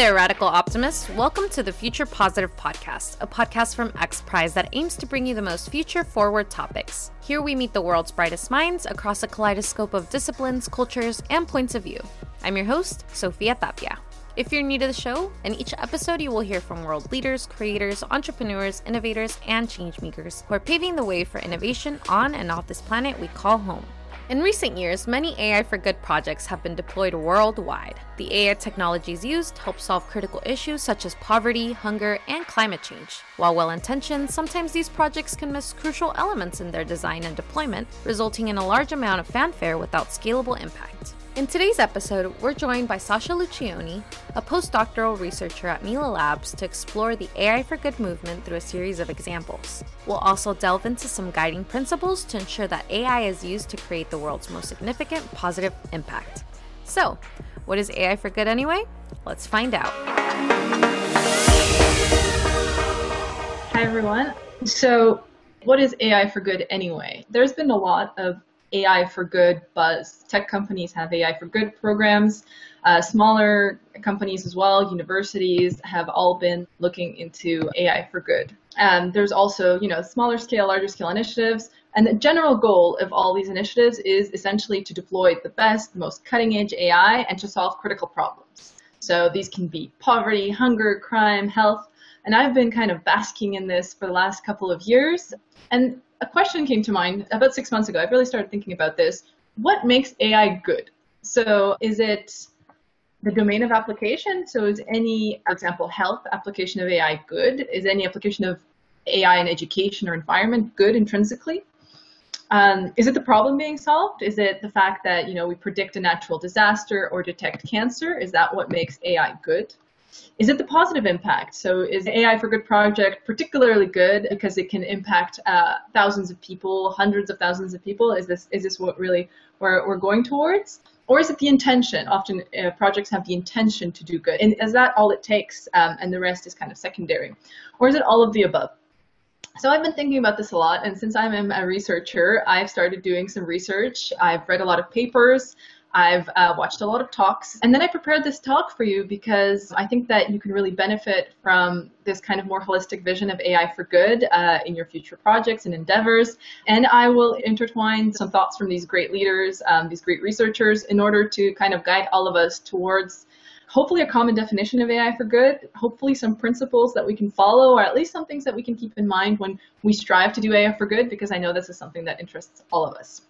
there, radical optimists. Welcome to the Future Positive Podcast, a podcast from X Prize that aims to bring you the most future forward topics. Here we meet the world's brightest minds across a kaleidoscope of disciplines, cultures, and points of view. I'm your host, Sophia Tapia. If you're new to the show, in each episode you will hear from world leaders, creators, entrepreneurs, innovators, and changemakers who are paving the way for innovation on and off this planet we call home. In recent years, many AI for Good projects have been deployed worldwide. The AI technologies used help solve critical issues such as poverty, hunger, and climate change. While well intentioned, sometimes these projects can miss crucial elements in their design and deployment, resulting in a large amount of fanfare without scalable impact. In today's episode, we're joined by Sasha Luccioni, a postdoctoral researcher at Mila Labs, to explore the AI for Good movement through a series of examples. We'll also delve into some guiding principles to ensure that AI is used to create the world's most significant positive impact. So, what is AI for Good anyway? Let's find out. Hi, everyone. So, what is AI for good anyway? There's been a lot of AI for good buzz. Tech companies have AI for good programs. Uh, smaller companies as well, universities have all been looking into AI for good. And there's also, you know, smaller scale, larger scale initiatives. And the general goal of all these initiatives is essentially to deploy the best, the most cutting edge AI and to solve critical problems. So these can be poverty, hunger, crime, health. And I've been kind of basking in this for the last couple of years. And a question came to mind about six months ago. I've really started thinking about this. What makes AI good? So is it the domain of application? So is any, for example, health application of AI good? Is any application of AI in education or environment good intrinsically? Um, is it the problem being solved? Is it the fact that you know we predict a natural disaster or detect cancer? Is that what makes AI good? Is it the positive impact? So is AI for Good project particularly good because it can impact uh, thousands of people, hundreds of thousands of people? Is this is this what really we're, we're going towards? Or is it the intention? Often uh, projects have the intention to do good. And is that all it takes um, and the rest is kind of secondary? Or is it all of the above? So I've been thinking about this a lot, and since I'm a researcher, I've started doing some research. I've read a lot of papers. I've uh, watched a lot of talks, and then I prepared this talk for you because I think that you can really benefit from this kind of more holistic vision of AI for good uh, in your future projects and endeavors. And I will intertwine some thoughts from these great leaders, um, these great researchers, in order to kind of guide all of us towards hopefully a common definition of AI for good, hopefully some principles that we can follow, or at least some things that we can keep in mind when we strive to do AI for good, because I know this is something that interests all of us.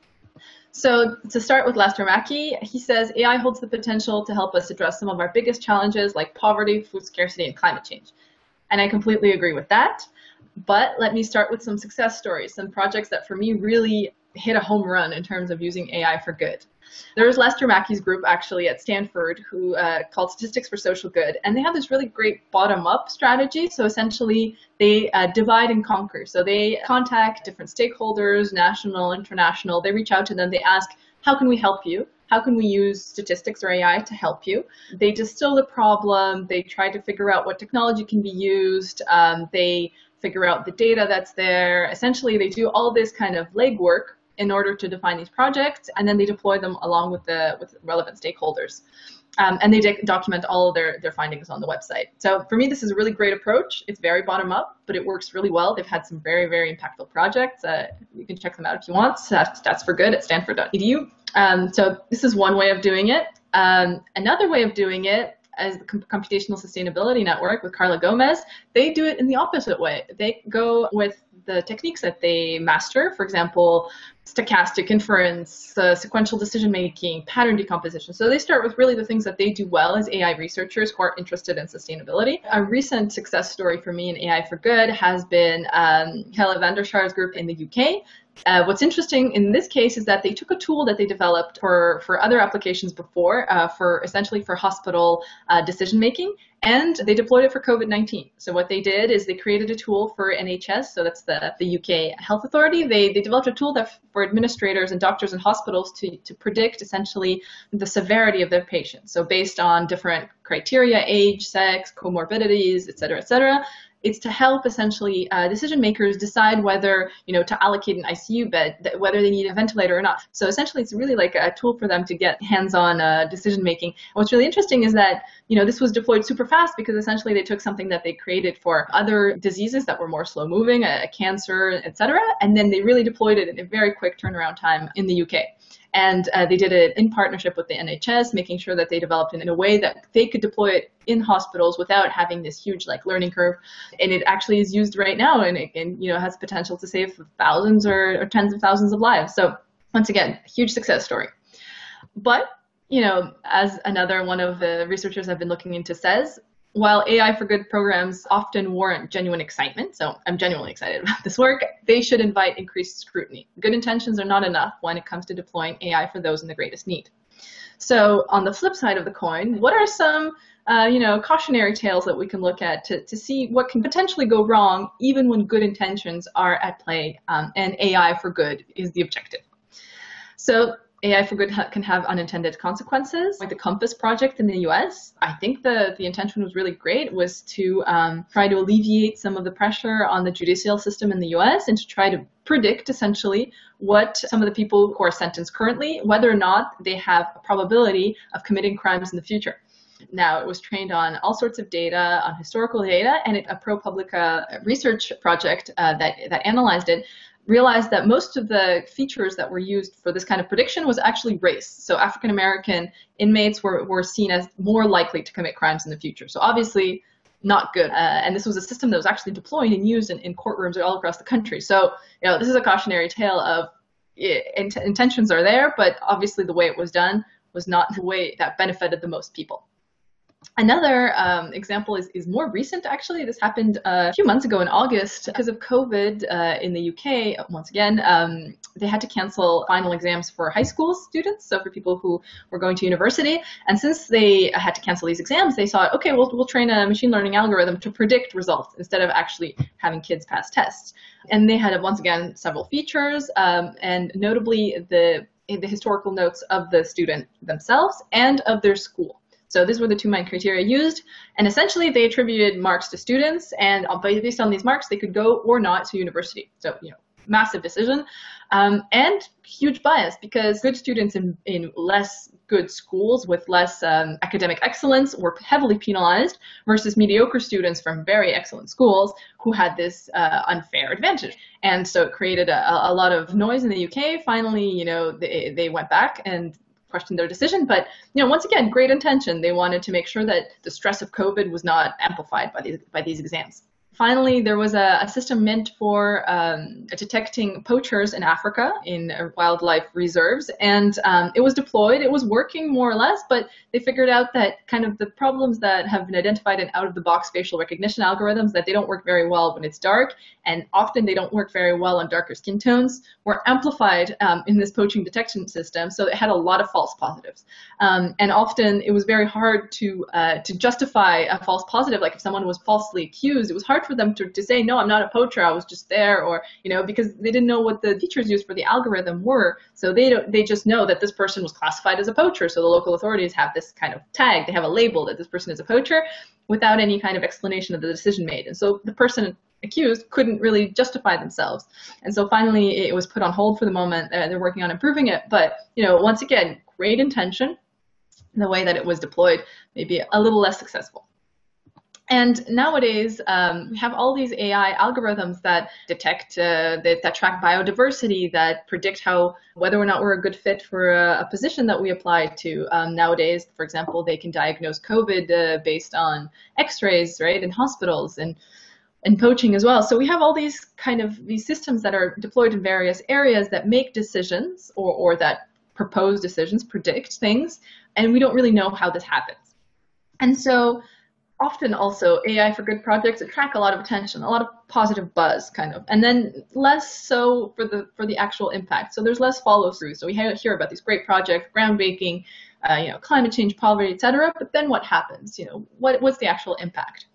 So to start with Laszlo Maki, he says AI holds the potential to help us address some of our biggest challenges like poverty, food scarcity, and climate change. And I completely agree with that. But let me start with some success stories, some projects that for me really hit a home run in terms of using AI for good. There's Lester Mackey's group actually at Stanford who uh, called Statistics for Social Good, and they have this really great bottom-up strategy. So essentially, they uh, divide and conquer. So they contact different stakeholders, national, international. They reach out to them. They ask, "How can we help you?" How can we use statistics or AI to help you? They distill the problem. They try to figure out what technology can be used. Um, they figure out the data that's there. Essentially, they do all this kind of legwork in order to define these projects, and then they deploy them along with the with relevant stakeholders. Um, and they document all of their, their findings on the website. So for me, this is a really great approach. It's very bottom up, but it works really well. They've had some very, very impactful projects. Uh, you can check them out if you want. That's, that's for Good at stanford.edu. Um, so this is one way of doing it. Um, another way of doing it as the Computational Sustainability Network with Carla Gomes, they do it in the opposite way. They go with the techniques that they master, for example, stochastic inference, uh, sequential decision making, pattern decomposition. So they start with really the things that they do well as AI researchers who are interested in sustainability. A recent success story for me in AI for Good has been um, Helle van group in the UK. Uh, what's interesting in this case is that they took a tool that they developed for, for other applications before, uh, for essentially for hospital uh, decision making, and they deployed it for COVID-19. So what they did is they created a tool for NHS, so that's the, the UK Health Authority. They, they developed a tool that for administrators and doctors and hospitals to, to predict essentially the severity of their patients. So based on different criteria, age, sex, comorbidities, et cetera, et cetera, it's to help essentially uh, decision makers decide whether you know to allocate an ICU bed, whether they need a ventilator or not. So essentially, it's really like a tool for them to get hands-on uh, decision making. what's really interesting is that you know this was deployed super fast because essentially they took something that they created for other diseases that were more slow-moving, a cancer, etc., and then they really deployed it in a very quick turnaround time in the UK. And uh, they did it in partnership with the NHS, making sure that they developed it in a way that they could deploy it in hospitals without having this huge like learning curve. And it actually is used right now, and it and, you know has potential to save thousands or, or tens of thousands of lives. So once again, huge success story. But you know, as another one of the researchers I've been looking into says, while AI for Good programs often warrant genuine excitement, so I'm genuinely excited about this work, they should invite increased scrutiny. Good intentions are not enough when it comes to deploying AI for those in the greatest need. So on the flip side of the coin, what are some uh, you know, cautionary tales that we can look at to, to see what can potentially go wrong even when good intentions are at play um, and AI for good is the objective. So AI for good can have unintended consequences. Like the COMPAS project in the US, I think the, the intention was really great, was to um, try to alleviate some of the pressure on the judicial system in the US and to try to predict essentially what some of the people who are sentenced currently, whether or not they have a probability of committing crimes in the future. Now, it was trained on all sorts of data, on historical data, and it, a ProPublica research project uh, that, that analyzed it realized that most of the features that were used for this kind of prediction was actually race. So African American inmates were, were seen as more likely to commit crimes in the future. So obviously not good. Uh, and this was a system that was actually deployed and used in, in courtrooms all across the country. So, you know, this is a cautionary tale of int- intentions are there, but obviously the way it was done was not the way that benefited the most people. Another um, example is, is more recent, actually. This happened uh, a few months ago in August. Because of COVID uh, in the UK, once again, um, they had to cancel final exams for high school students, so for people who were going to university. And since they had to cancel these exams, they thought, okay, we'll, we'll train a machine learning algorithm to predict results instead of actually having kids pass tests. And they had, once again, several features, um, and notably the, the historical notes of the student themselves and of their school. So these were the two main criteria used, and essentially they attributed marks to students, and based on these marks, they could go or not to university. So you know, massive decision, um, and huge bias because good students in, in less good schools with less um, academic excellence were heavily penalized versus mediocre students from very excellent schools who had this uh, unfair advantage. And so it created a, a, lot of noise in the UK. Finally, you know, they, they went back and questioned their decision. But you know, once again, great intention. They wanted to make sure that the stress of COVID was not amplified by these by these exams. Finally, there was a, a system meant for um, detecting poachers in Africa in wildlife reserves, and um, it was deployed. It was working more or less, but they figured out that kind of the problems that have been identified in out-of-the-box facial recognition algorithms that they don't work very well when it's dark, and often they don't work very well on darker skin tones, were amplified um, in this poaching detection system. So it had a lot of false positives, um, and often it was very hard to uh, to justify a false positive. Like if someone was falsely accused, it was hard for them to, to say, no, I'm not a poacher, I was just there, or, you know, because they didn't know what the features used for the algorithm were. So they don't, they just know that this person was classified as a poacher. So the local authorities have this kind of tag, they have a label that this person is a poacher without any kind of explanation of the decision made. And so the person accused couldn't really justify themselves. And so finally it was put on hold for the moment. Uh, they're working on improving it. But, you know, once again, great intention, the way that it was deployed may be a little less successful. And nowadays, um, we have all these AI algorithms that detect, uh, that, that, track biodiversity, that predict how whether or not we're a good fit for a, a position that we apply to. Um, nowadays, for example, they can diagnose COVID uh, based on X-rays, right, in hospitals and and poaching as well. So we have all these kind of these systems that are deployed in various areas that make decisions or, or that propose decisions, predict things, and we don't really know how this happens. And so often also AI for good projects attract a lot of attention, a lot of positive buzz kind of, and then less so for the for the actual impact. So there's less follow through. So we hear about these great projects, groundbreaking, uh, you know, climate change, poverty, etc. But then what happens? You know, what what's the actual impact?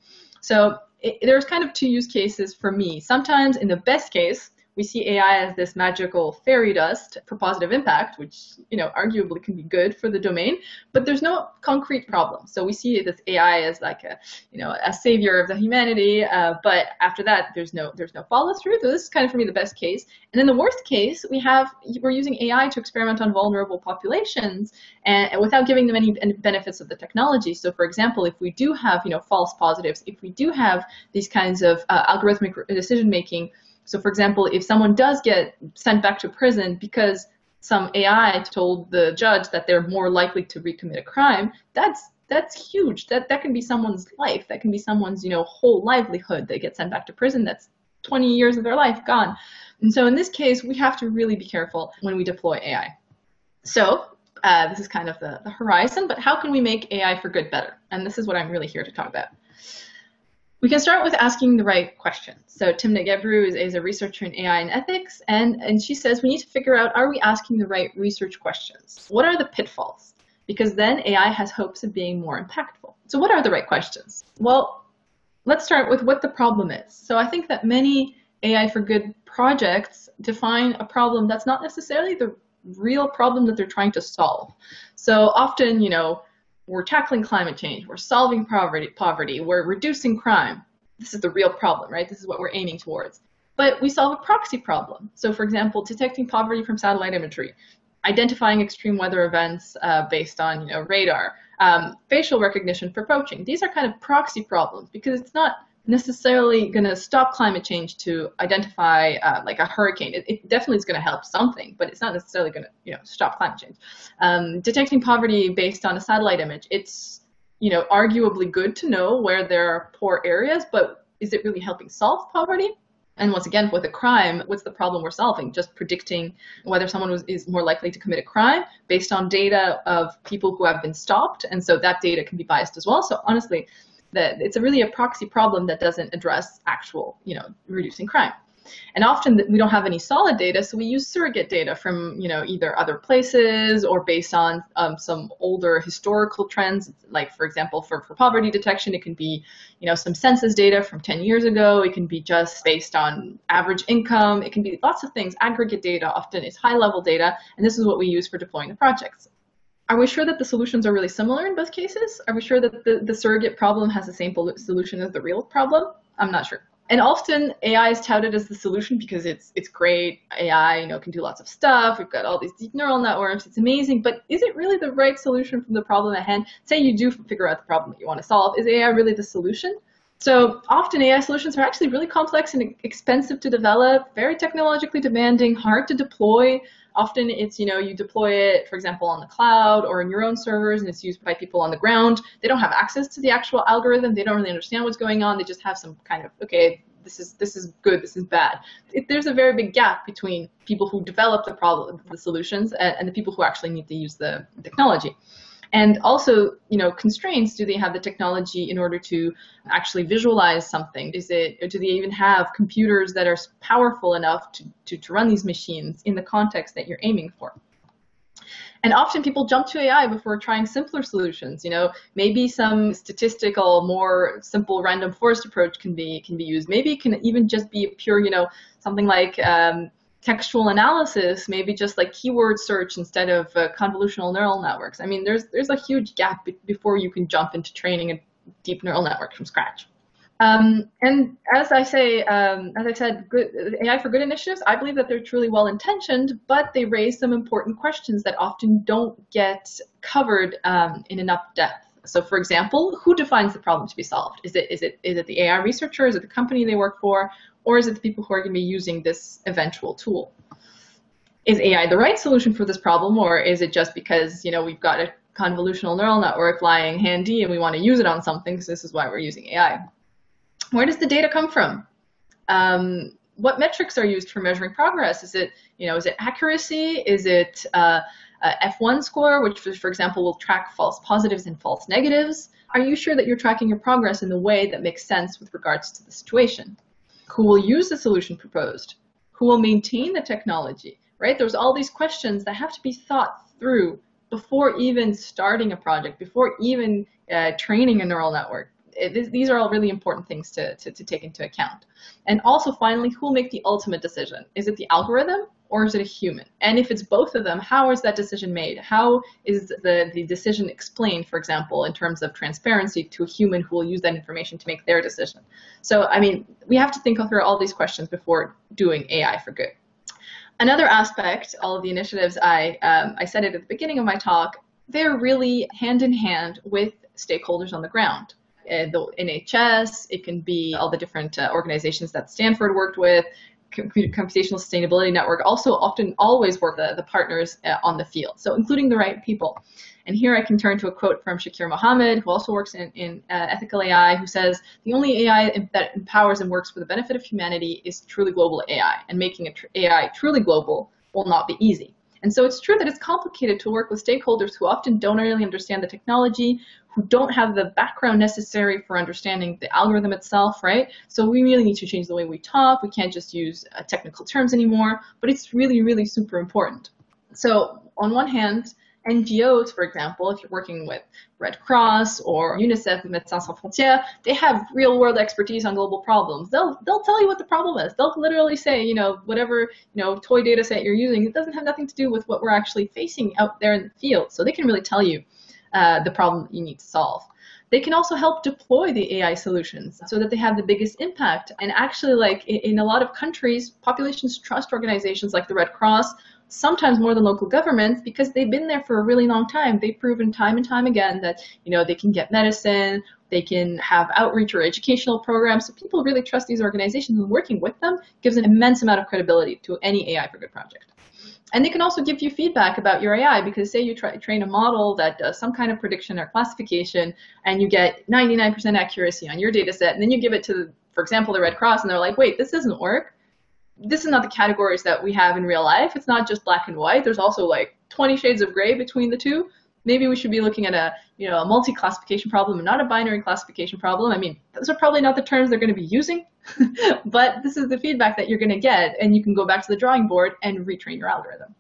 So it, there's kind of two use cases for me. Sometimes in the best case, we see AI as this magical fairy dust for positive impact, which you know arguably can be good for the domain, but there's no concrete problem. So we see this AI as like a you know a savior of the humanity, uh, but after that there's no there's no follow through. So this is kind of for me the best case. And in the worst case, we have we're using AI to experiment on vulnerable populations and, and without giving them any benefits of the technology. So for example, if we do have you know false positives, if we do have these kinds of uh, algorithmic decision making so, for example, if someone does get sent back to prison because some AI told the judge that they're more likely to recommit a crime, that's that's huge. That that can be someone's life. That can be someone's you know whole livelihood. They get sent back to prison. That's 20 years of their life gone. And so in this case, we have to really be careful when we deploy AI. So uh, this is kind of the, the horizon, but how can we make AI for good better? And this is what I'm really here to talk about. We can start with asking the right questions. So Timnit Gebru is, is, a researcher in AI and ethics, and, and she says we need to figure out, are we asking the right research questions? What are the pitfalls? Because then AI has hopes of being more impactful. So what are the right questions? Well, let's start with what the problem is. So I think that many AI for good projects define a problem that's not necessarily the real problem that they're trying to solve. So often, you know, we're tackling climate change, we're solving poverty, poverty, we're reducing crime. This is the real problem, right? This is what we're aiming towards. But we solve a proxy problem. So, for example, detecting poverty from satellite imagery, identifying extreme weather events uh, based on you know radar, um, facial recognition for poaching. These are kind of proxy problems because it's not necessarily going to stop climate change to identify uh, like a hurricane. It, it definitely is going to help something, but it's not necessarily going to you know stop climate change. Um, detecting poverty based on a satellite image, it's you know arguably good to know where there are poor areas, but is it really helping solve poverty? And once again, with a crime, what's the problem we're solving? Just predicting whether someone was, is more likely to commit a crime based on data of people who have been stopped. And so that data can be biased as well. So honestly, that it's a really a proxy problem that doesn't address actual, you know, reducing crime. And often we don't have any solid data, so we use surrogate data from you know either other places or based on um, some older historical trends. Like for example, for, for poverty detection, it can be you know some census data from 10 years ago. It can be just based on average income. It can be lots of things. Aggregate data often is high level data, and this is what we use for deploying the projects. Are we sure that the solutions are really similar in both cases? Are we sure that the, the surrogate problem has the same solution as the real problem? I'm not sure. And often AI is touted as the solution because it's it's great. AI, you know, can do lots of stuff. We've got all these deep neural networks. It's amazing. But is it really the right solution from the problem at hand? Say you do figure out the problem that you want to solve. Is AI really the solution? So often AI solutions are actually really complex and expensive to develop, very technologically demanding, hard to deploy. Often it's, you know, you deploy it, for example, on the cloud or in your own servers and it's used by people on the ground. They don't have access to the actual algorithm. They don't really understand what's going on. They just have some kind of, okay, this is this is good, this is bad. It, there's a very big gap between people who develop the problem, the solutions, and, and the people who actually need to use the technology. And also, you know, constraints, do they have the technology in order to actually visualize something? Is it, do they even have computers that are powerful enough to, to, to run these machines in the context that you're aiming for? And often people jump to AI before trying simpler solutions. You know, maybe some statistical, more simple random forest approach can be can be used. Maybe it can even just be pure, you know, something like um, textual analysis, maybe just like keyword search instead of uh, convolutional neural networks. I mean, there's there's a huge gap be- before you can jump into training a deep neural network from scratch. Um, and as I say, um, as I said, good, AI for Good initiatives, I believe that they're truly well intentioned, but they raise some important questions that often don't get covered um, in enough depth. So, for example, who defines the problem to be solved? Is it is it is it the AI researcher? Is it the company they work for? Or is it the people who are going to be using this eventual tool? Is AI the right solution for this problem, or is it just because you know we've got a convolutional neural network lying handy and we want to use it on something, so this is why we're using AI? Where does the data come from? Um, what metrics are used for measuring progress? Is it, you know, is it accuracy? Is it uh, F1 score, which, for example, will track false positives and false negatives? Are you sure that you're tracking your progress in the way that makes sense with regards to the situation? Who will use the solution proposed? Who will maintain the technology? Right? There's all these questions that have to be thought through before even starting a project, before even uh, training a neural network it, these are all really important things to, to, to take into account. And also, finally, who will make the ultimate decision? Is it the algorithm or is it a human? And if it's both of them, how is that decision made? How is the, the decision explained, for example, in terms of transparency to a human who will use that information to make their decision? So, I mean, we have to think through all these questions before doing AI for good. Another aspect, all of the initiatives I, um, I said it at the beginning of my talk, they're really hand in hand with stakeholders on the ground. Uh, the NHS, it can be all the different uh, organizations that Stanford worked with, Computational Sustainability Network, also often always work the, the partners uh, on the field, so including the right people. And here I can turn to a quote from Shakir Mohamed, who also works in, in uh, ethical AI, who says, The only AI that empowers and works for the benefit of humanity is truly global AI, and making tr- AI truly global will not be easy. And so it's true that it's complicated to work with stakeholders who often don't really understand the technology, who don't have the background necessary for understanding the algorithm itself, right? So we really need to change the way we talk. We can't just use uh, technical terms anymore, but it's really, really super important. So on one hand, NGOs, for example, if you're working with Red Cross or UNICEF, Médecins Sans Frontières, they have real-world expertise on global problems. They'll they'll tell you what the problem is. They'll literally say, you know, whatever you know toy data set you're using, it doesn't have nothing to do with what we're actually facing out there in the field. So they can really tell you uh, the problem you need to solve. They can also help deploy the AI solutions so that they have the biggest impact. And actually, like in a lot of countries, populations trust organizations like the Red Cross sometimes more than local governments because they've been there for a really long time. They've proven time and time again that you know they can get medicine, they can have outreach or educational programs. So people really trust these organizations, and working with them gives an immense amount of credibility to any AI for Good project. And they can also give you feedback about your AI because say you try, train a model that does some kind of prediction or classification and you get 99% accuracy on your data set, and then you give it to, for example, the Red Cross, and they're like, wait, this doesn't work this is not the categories that we have in real life. It's not just black and white. There's also like 20 shades of gray between the two. Maybe we should be looking at a, you know, a multi-classification problem and not a binary classification problem. I mean, those are probably not the terms they're going to be using, but this is the feedback that you're going to get, and you can go back to the drawing board and retrain your algorithm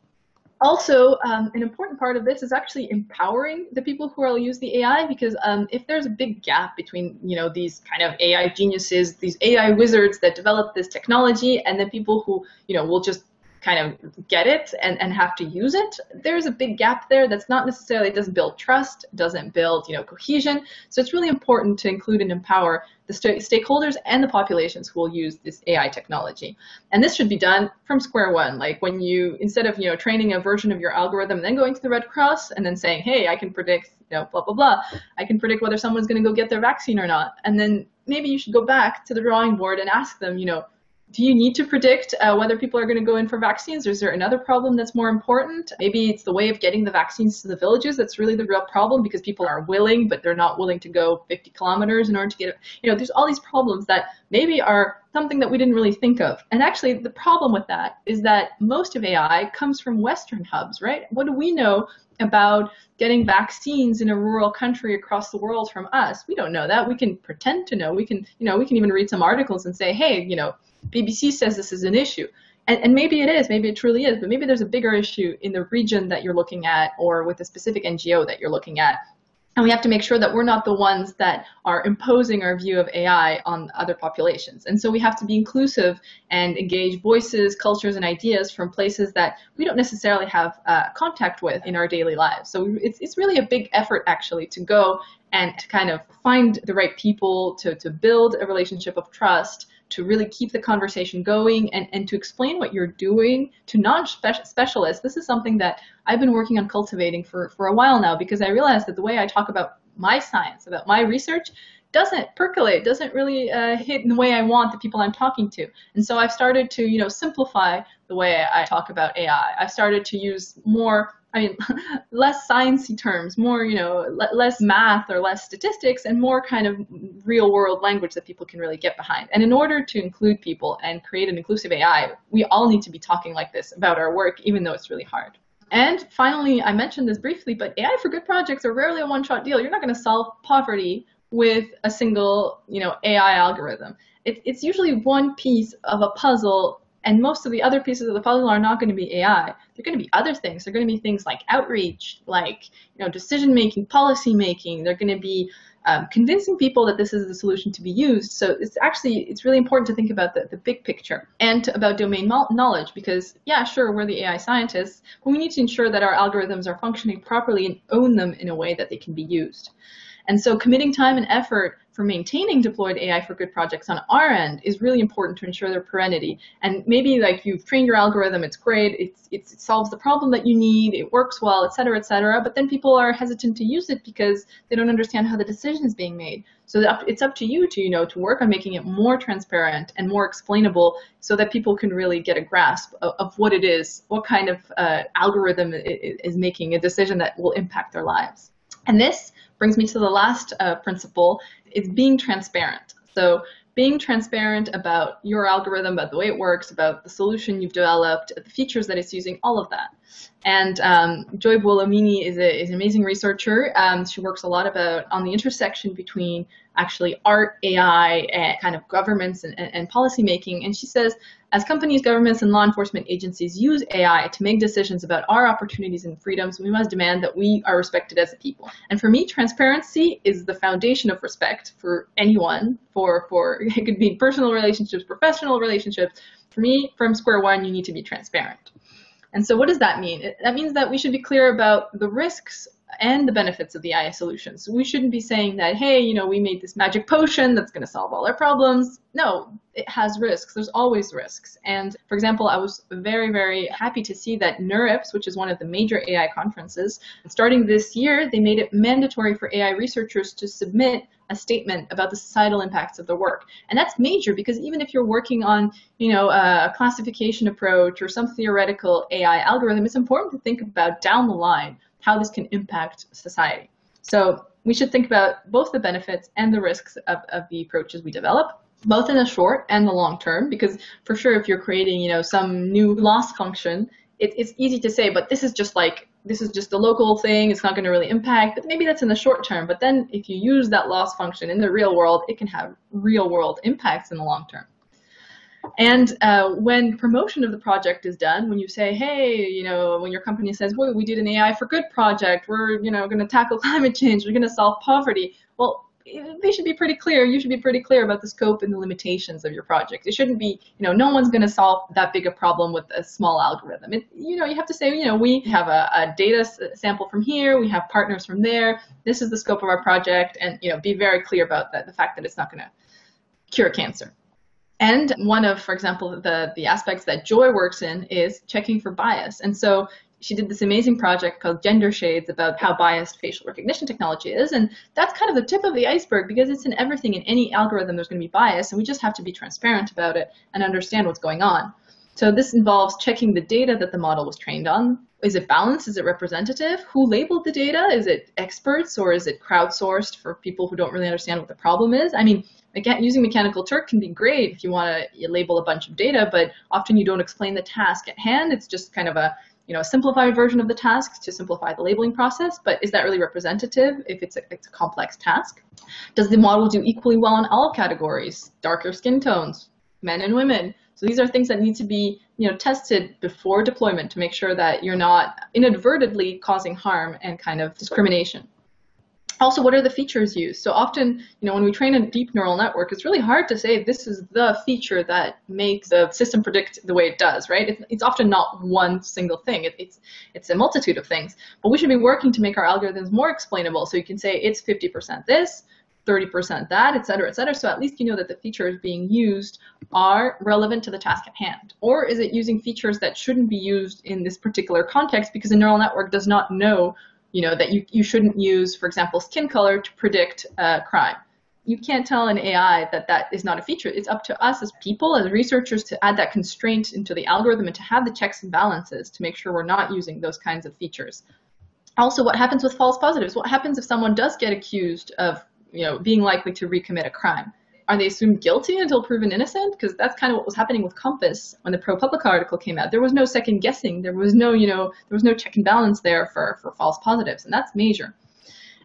also, um, an important part of this is actually empowering the people who will use the AI because um, if there's a big gap between you know these kind of AI geniuses, these AI wizards that develop this technology, and the people who you know will just kind of get it and, and have to use it, there's a big gap there that's not necessarily, doesn't build trust, doesn't build, you know, cohesion. So it's really important to include and empower the st stakeholders and the populations who will use this AI technology. And this should be done from square one. Like when you, instead of, you know, training a version of your algorithm and then going to the Red Cross and then saying, hey, I can predict, you know, blah, blah, blah. I can predict whether someone's going to go get their vaccine or not. And then maybe you should go back to the drawing board and ask them, you know, do you need to predict uh, whether people are going to go in for vaccines or is there another problem that's more important maybe it's the way of getting the vaccines to the villages that's really the real problem because people are willing but they're not willing to go 50 kilometers in order to get it you know there's all these problems that maybe are something that we didn't really think of and actually the problem with that is that most of ai comes from western hubs right what do we know about getting vaccines in a rural country across the world from us. We don't know that. We can pretend to know. We can, you know, we can even read some articles and say, hey, you know, BBC says this is an issue. And, and, maybe it is, maybe it truly is, but maybe there's a bigger issue in the region that you're looking at or with a specific NGO that you're looking at. And we have to make sure that we're not the ones that are imposing our view of AI on other populations. And so we have to be inclusive and engage voices, cultures, and ideas from places that we don't necessarily have uh, contact with in our daily lives. So it's, it's really a big effort, actually, to go and to kind of find the right people, to, to build a relationship of trust, to really keep the conversation going and, and to explain what you're doing to non-specialists. This is something that I've been working on cultivating for, for a while now because I realized that the way I talk about my science, about my research, doesn't percolate, doesn't really uh, hit in the way I want the people I'm talking to. And so I've started to, you know, simplify the way I talk about AI. I've started to use more I mean, less sciencey terms, more, you know, less math or less statistics, and more kind of real world language that people can really get behind. And in order to include people and create an inclusive AI, we all need to be talking like this about our work, even though it's really hard. And finally, I mentioned this briefly, but AI for Good projects are rarely a one-shot deal. You're not going to solve poverty with a single, you know, AI algorithm. It, it's usually one piece of a puzzle and most of the other pieces of the puzzle are not going to be AI. They're going to be other things. They're going to be things like outreach, like you know, decision making, policy making. They're going to be um, convincing people that this is the solution to be used. So it's actually it's really important to think about the, the big picture and about domain knowledge because yeah, sure, we're the AI scientists, but we need to ensure that our algorithms are functioning properly and own them in a way that they can be used. And so committing time and effort for maintaining deployed AI for good projects on our end is really important to ensure their perennity. And maybe like you've trained your algorithm, it's great, it's, it's, it solves the problem that you need, it works well, et cetera, et cetera. But then people are hesitant to use it because they don't understand how the decision is being made. So it's up to you to, you know, to work on making it more transparent and more explainable so that people can really get a grasp of, of what it is, what kind of uh, algorithm is making a decision that will impact their lives. And this brings me to the last uh, principle is being transparent. So being transparent about your algorithm, about the way it works, about the solution you've developed, the features that it's using, all of that. And um, Joy Buolamwini is, a, is an amazing researcher. Um, she works a lot about on the intersection between actually art, AI, and kind of governments and, and, and policy making. And she says as companies, governments, and law enforcement agencies use AI to make decisions about our opportunities and freedoms, we must demand that we are respected as a people. And for me, transparency is the foundation of respect for anyone, for, for it could be personal relationships, professional relationships. For me, from square one, you need to be transparent. And so what does that mean? It, that means that we should be clear about the risks and the benefits of the AI solutions. So we shouldn't be saying that, hey, you know, we made this magic potion that's going to solve all our problems. No, it has risks. There's always risks. And for example, I was very, very happy to see that NeurIPS, which is one of the major AI conferences, starting this year, they made it mandatory for AI researchers to submit a statement about the societal impacts of their work. And that's major because even if you're working on, you know, a classification approach or some theoretical AI algorithm, it's important to think about down the line how this can impact society. So we should think about both the benefits and the risks of, of the approaches we develop both in the short and the long term because for sure if you're creating you know some new loss function it, it's easy to say but this is just like this is just a local thing it's not going to really impact but maybe that's in the short term but then if you use that loss function in the real world it can have real world impacts in the long term and uh, when promotion of the project is done, when you say, hey, you know, when your company says, well, we did an AI for good project, we're, you know, going to tackle climate change, we're going to solve poverty. Well, they should be pretty clear. You should be pretty clear about the scope and the limitations of your project. It shouldn't be, you know, no one's going to solve that big a problem with a small algorithm. It, you know, you have to say, you know, we have a, a data sample from here, we have partners from there. This is the scope of our project, and you know, be very clear about that, the fact that it's not going to cure cancer. And one of, for example, the, the aspects that Joy works in is checking for bias. And so she did this amazing project called Gender Shades about how biased facial recognition technology is. And that's kind of the tip of the iceberg because it's in everything. In any algorithm, there's going to be bias, and we just have to be transparent about it and understand what's going on. So this involves checking the data that the model was trained on. Is it balanced? Is it representative? Who labeled the data? Is it experts or is it crowdsourced for people who don't really understand what the problem is? I mean, again, using Mechanical Turk can be great if you want to label a bunch of data, but often you don't explain the task at hand. It's just kind of a you know, a simplified version of the task to simplify the labeling process, but is that really representative if it's a, it's a complex task? Does the model do equally well in all categories, darker skin tones, men and women? So these are things that need to be you know, tested before deployment to make sure that you're not inadvertently causing harm and kind of discrimination. Also what are the features used? So often you know when we train a deep neural network it's really hard to say this is the feature that makes the system predict the way it does right? It's, it's often not one single thing. It, it's it's a multitude of things. But we should be working to make our algorithms more explainable. So you can say it's 50% this 30% that, et cetera, et cetera. So at least you know that the features being used are relevant to the task at hand. Or is it using features that shouldn't be used in this particular context because a neural network does not know you know, that you, you shouldn't use, for example, skin color to predict uh, crime. You can't tell an AI that that is not a feature. It's up to us as people, as researchers, to add that constraint into the algorithm and to have the checks and balances to make sure we're not using those kinds of features. Also, what happens with false positives? What happens if someone does get accused of, you know, being likely to recommit a crime? Are they assumed guilty until proven innocent? Because that's kind of what was happening with COMPAS when the ProPublica article came out. There was no second guessing. There was no, you know, there was no check and balance there for, for false positives, and that's major.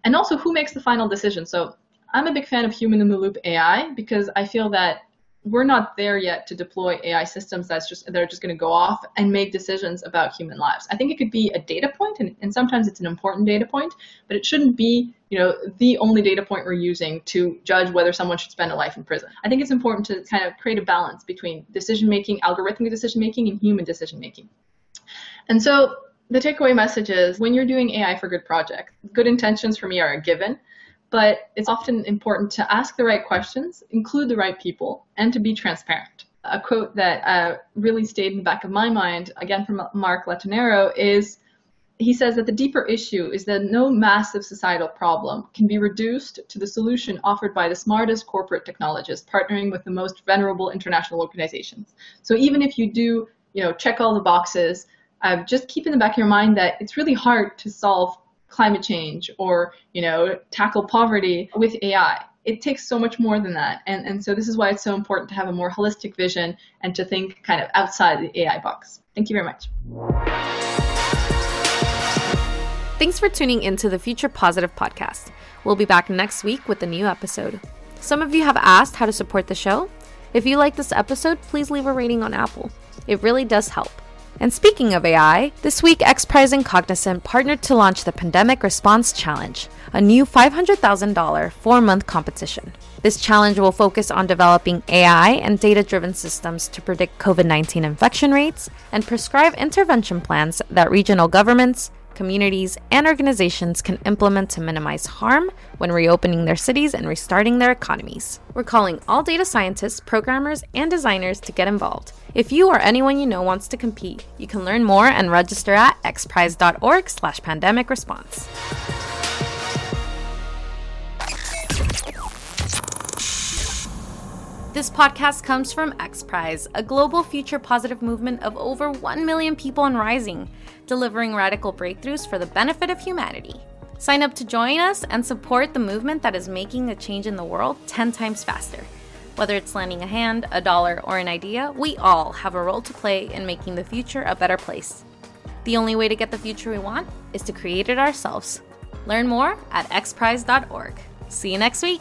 And also, who makes the final decision? So I'm a big fan of human in the loop AI because I feel that we're not there yet to deploy AI systems that's just that are just going to go off and make decisions about human lives. I think it could be a data point, and, and sometimes it's an important data point, but it shouldn't be you know the only data point we're using to judge whether someone should spend a life in prison. I think it's important to kind of create a balance between decision making, algorithmic decision making, and human decision making. And so the takeaway message is when you're doing AI for good projects, good intentions for me are a given but it's often important to ask the right questions, include the right people, and to be transparent. A quote that uh, really stayed in the back of my mind, again from Mark Latonero, is he says that the deeper issue is that no massive societal problem can be reduced to the solution offered by the smartest corporate technologists partnering with the most venerable international organizations. So even if you do, you know, check all the boxes, uh, just keep in the back of your mind that it's really hard to solve climate change or you know tackle poverty with AI. It takes so much more than that, and and so this is why it's so important to have a more holistic vision and to think kind of outside the AI box. Thank you very much. Thanks for tuning into the Future Positive podcast. We'll be back next week with a new episode. Some of you have asked how to support the show. If you like this episode, please leave a rating on Apple. It really does help. And speaking of AI, this week XPRIZE and Cognizant partnered to launch the Pandemic Response Challenge, a new $500,000 four month competition. This challenge will focus on developing AI and data driven systems to predict COVID 19 infection rates and prescribe intervention plans that regional governments, communities, and organizations can implement to minimize harm when reopening their cities and restarting their economies. We're calling all data scientists, programmers, and designers to get involved. If you or anyone you know wants to compete, you can learn more and register at xprize.org slash pandemic response. This podcast comes from XPRIZE, a global future positive movement of over 1 million people and rising delivering radical breakthroughs for the benefit of humanity. Sign up to join us and support the movement that is making a change in the world 10 times faster. Whether it's lending a hand, a dollar, or an idea, we all have a role to play in making the future a better place. The only way to get the future we want is to create it ourselves. Learn more at xprize.org. See you next week.